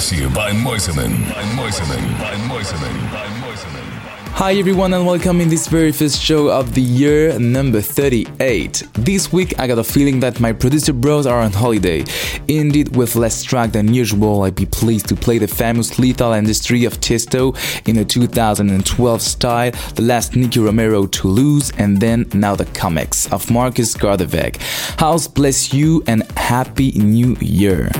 You by Mosimann. By Mosimann. By Mosimann. By Mosimann. Hi everyone and welcome in this very first show of the year number 38. This week I got a feeling that my producer bros are on holiday. Indeed, with less track than usual, I'd be pleased to play the famous Lethal Industry of Tiesto in a 2012 style, the last Nicky Romero Toulouse, and then now the comics of Marcus Gardeveg. House bless you and happy new year.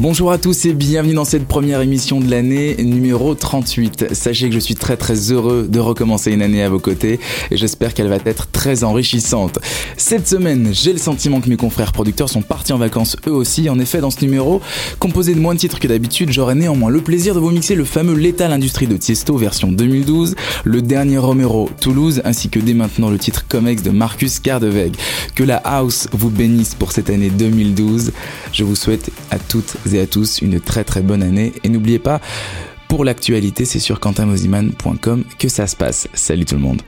Bonjour à tous et bienvenue dans cette première émission de l'année numéro 38. Sachez que je suis très très heureux de recommencer une année à vos côtés et j'espère qu'elle va être très enrichissante. Cette semaine, j'ai le sentiment que mes confrères producteurs sont partis en vacances eux aussi. En effet, dans ce numéro, composé de moins de titres que d'habitude, j'aurai néanmoins le plaisir de vous mixer le fameux Lethal Industrie de Tiesto version 2012, le dernier Romero Toulouse ainsi que dès maintenant le titre Comex de Marcus Cardeveg. Que la house vous bénisse pour cette année 2012. Je vous souhaite à toutes et à tous une très très bonne année et n'oubliez pas, pour l'actualité, c'est sur quentinmosiman.com que ça se passe. Salut tout le monde.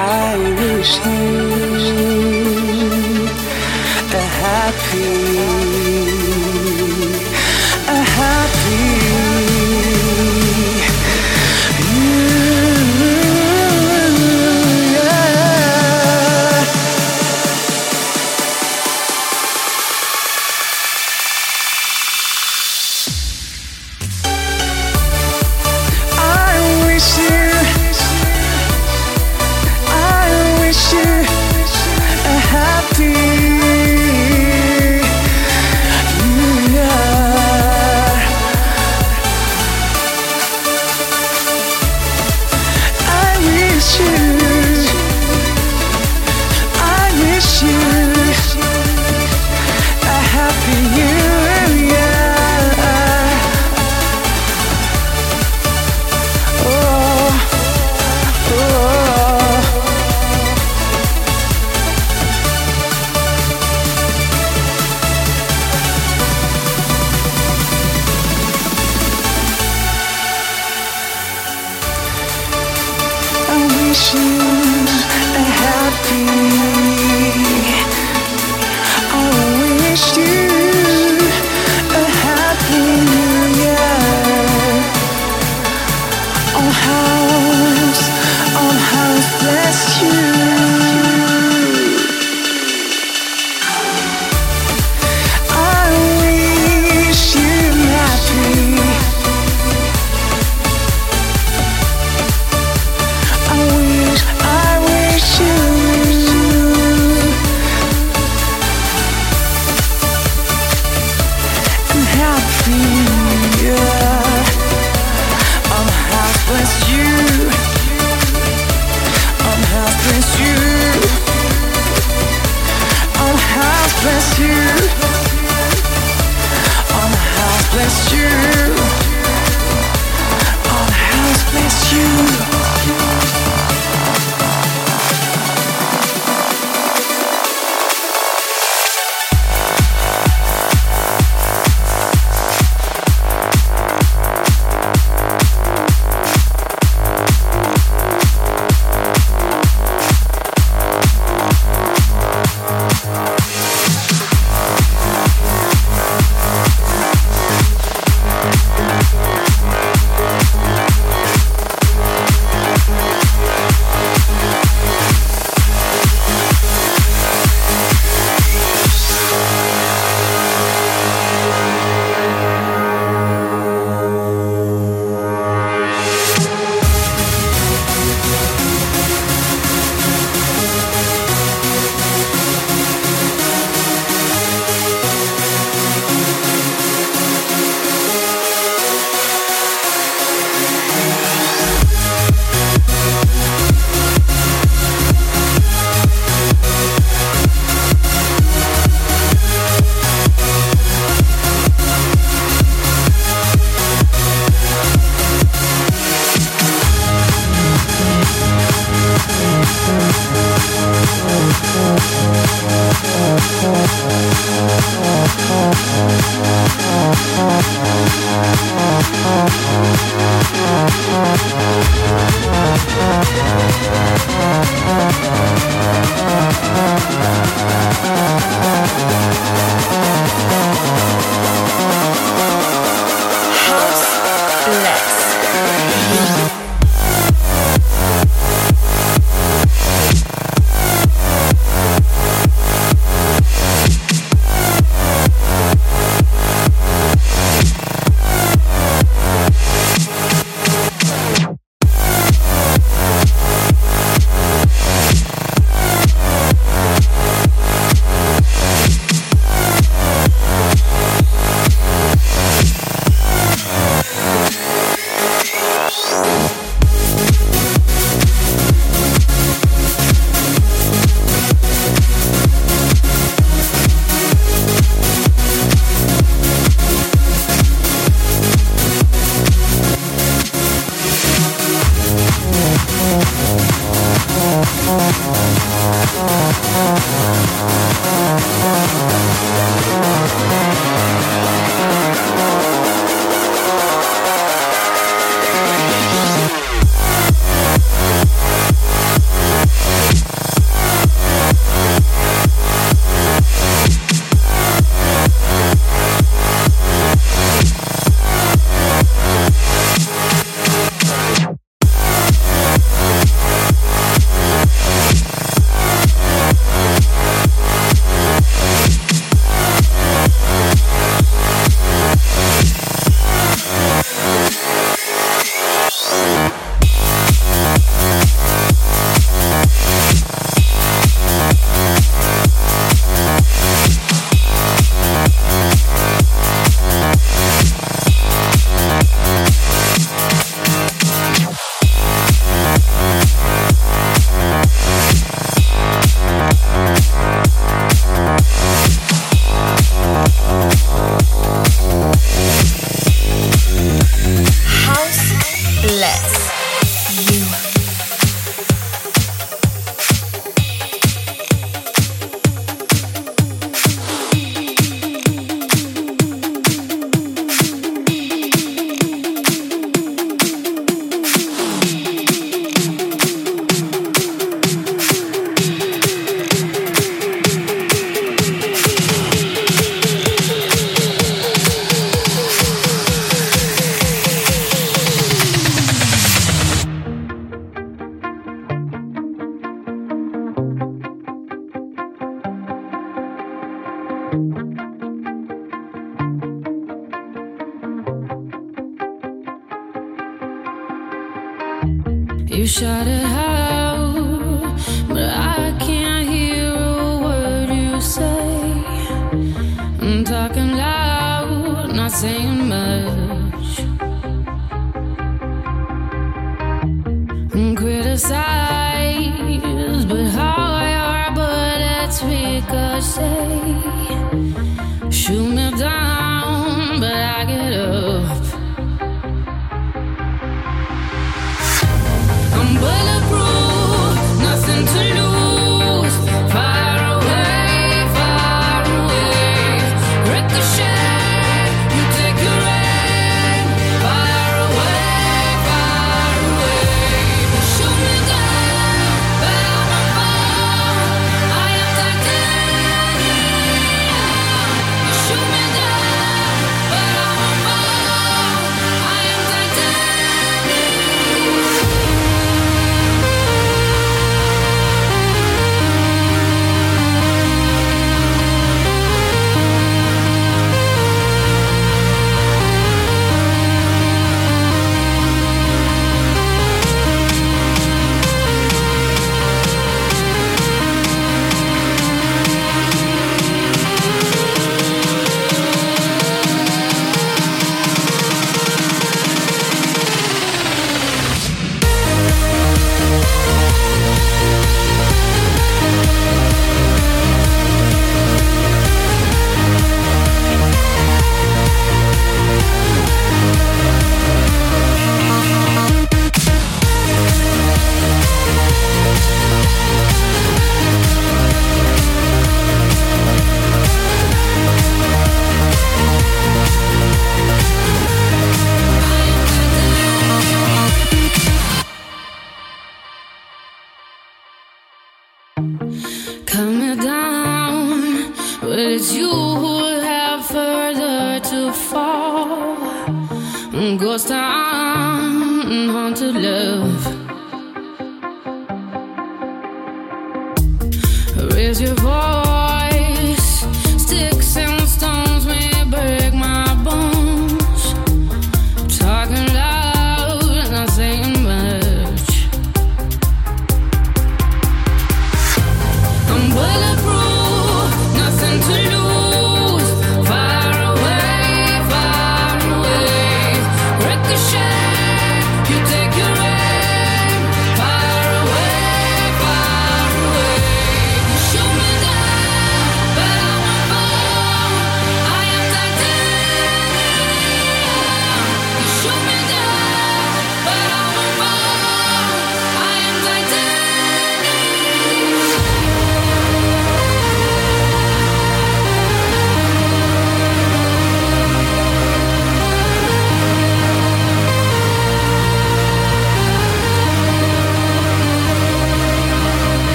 I wish you a happy,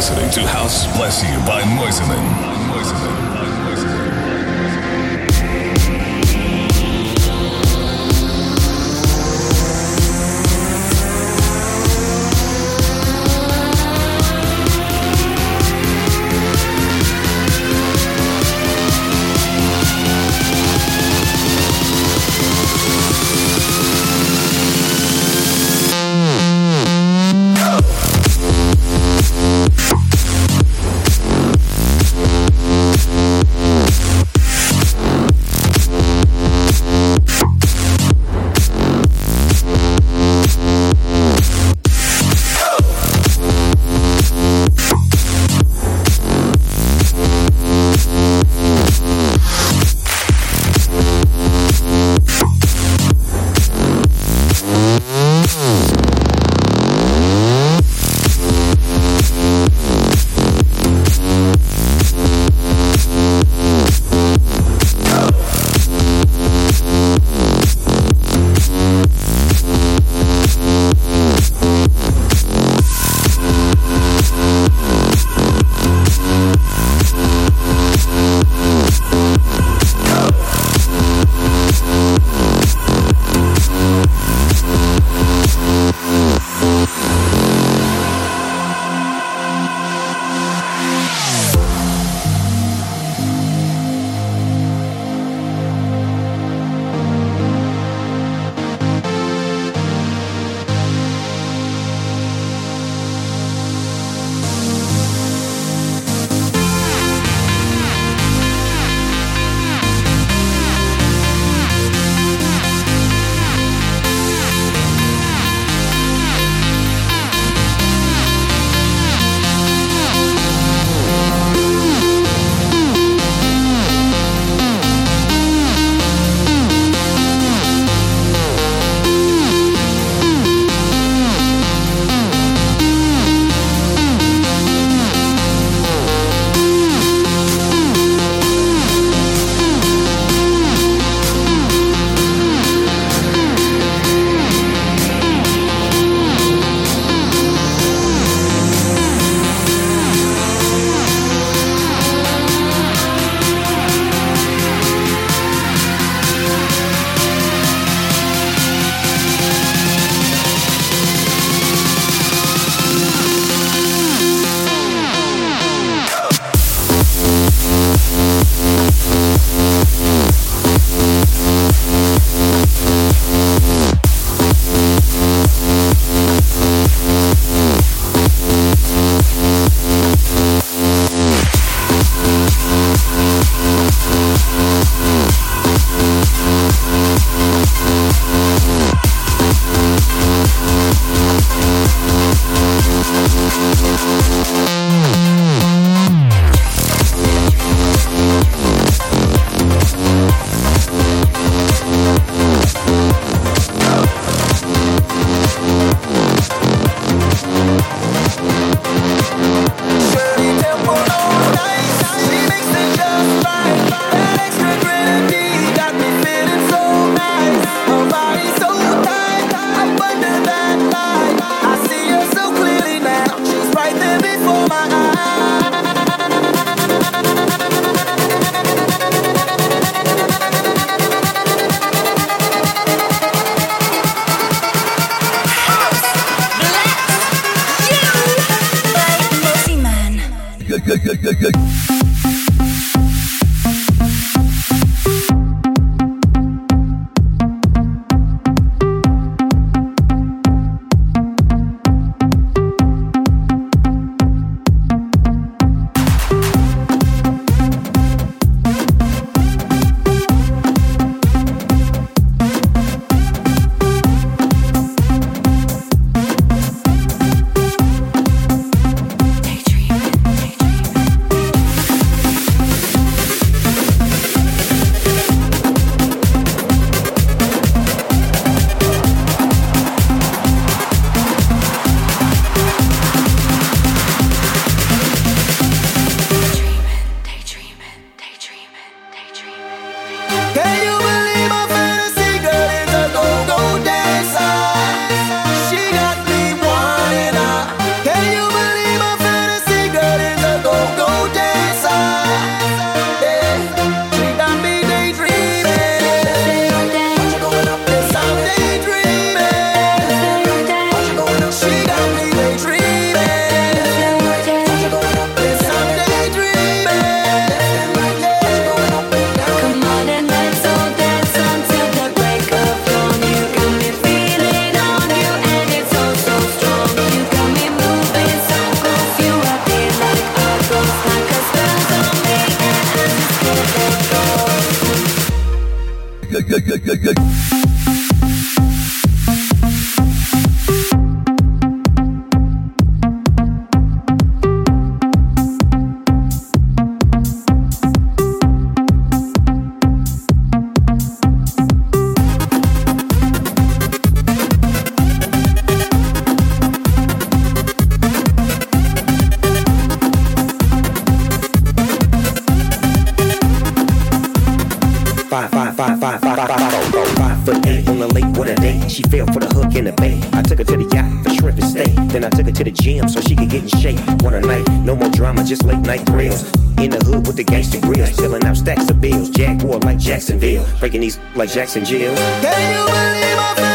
listening to House Bless You by Mosimann. night thrills. In the hood with the gangster grills, filling out stacks of bills. Jack war like Jacksonville, breaking these like Jackson Jill. Can you believe I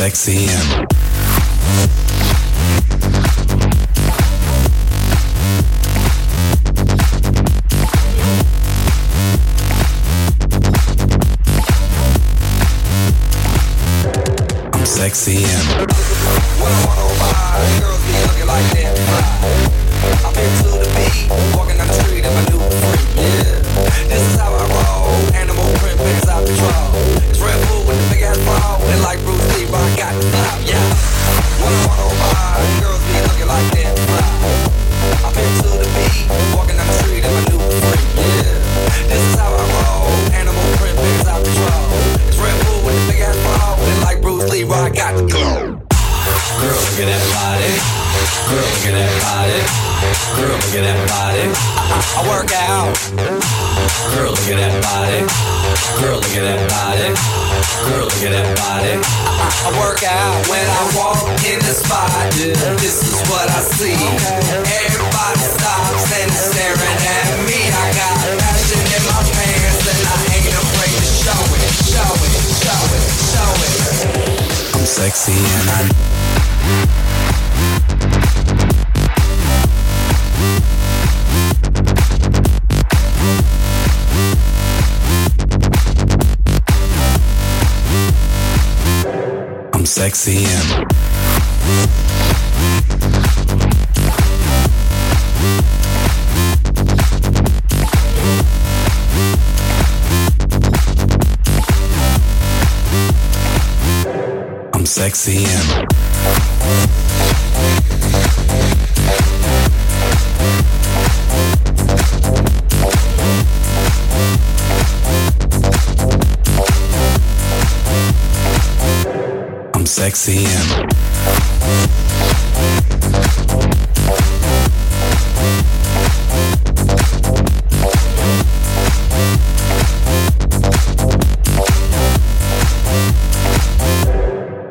sexy and I'm sexy and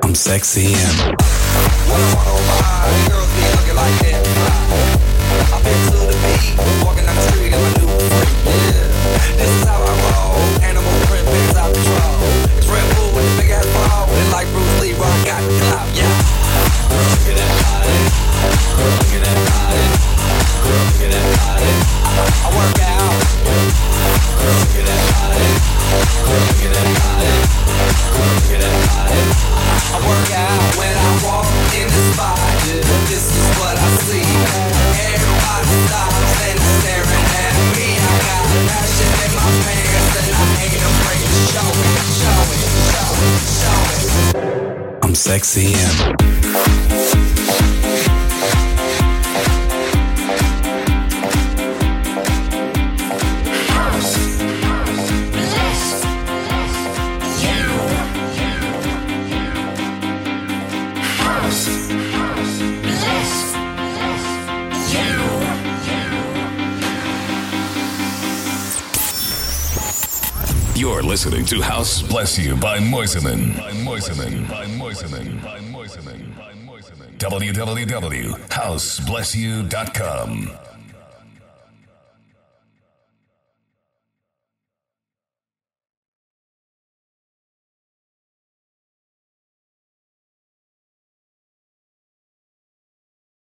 I'm sexy and Mosimann. By Mosimann. By Mosimann. By Mosimann. By Mosimann. www.houseblessyou.com.